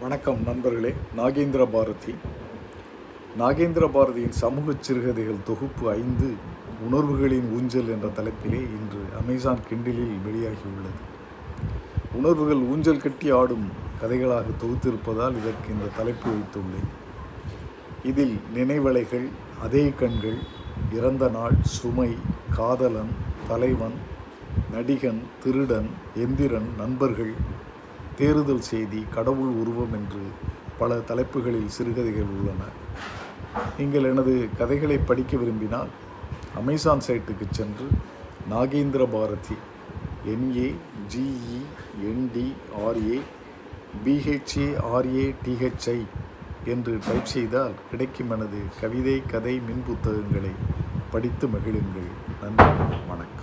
வணக்கம் நண்பர்களே நாகேந்திர பாரதி. நாகேந்திர பாரதியின் சமூக சிறுகதைகள் தொகுப்பு ஐந்து உணர்வுகளின் ஊஞ்சல் என்ற தலைப்பிலே இன்று அமேசான் கிண்டிலில் வெளியாகியுள்ளது. உணர்வுகள் ஊஞ்சல் கட்டி ஆடும் கதைகளாக தொகுத்திருப்பதால் இதற்கு இந்த தலைப்பு வைத்துள்ளேன். இதில் நினைவலைகள் அதே கண்கள் இறந்த நாள் சுமை காதலன் தலைவன் நடிகன் திருடன் எந்திரன் நண்பர்கள் தேறுதல் செய்தி கடவுள் உருவம் என்று பல தலைப்புகளில் சிறுகதைகள் உள்ளன. நீங்கள் எனது கதைகளை படிக்க விரும்பினால் அமேசான் சைட்டுக்கு சென்று Nagendra Bharathi N A G E N D R A B H A R A T H I என்று டைப் செய்தால் கிடைக்கும் எனது கவிதை கதை மின் புத்தகங்களை படித்து மகிழுங்கள். நன்றி வணக்கம்.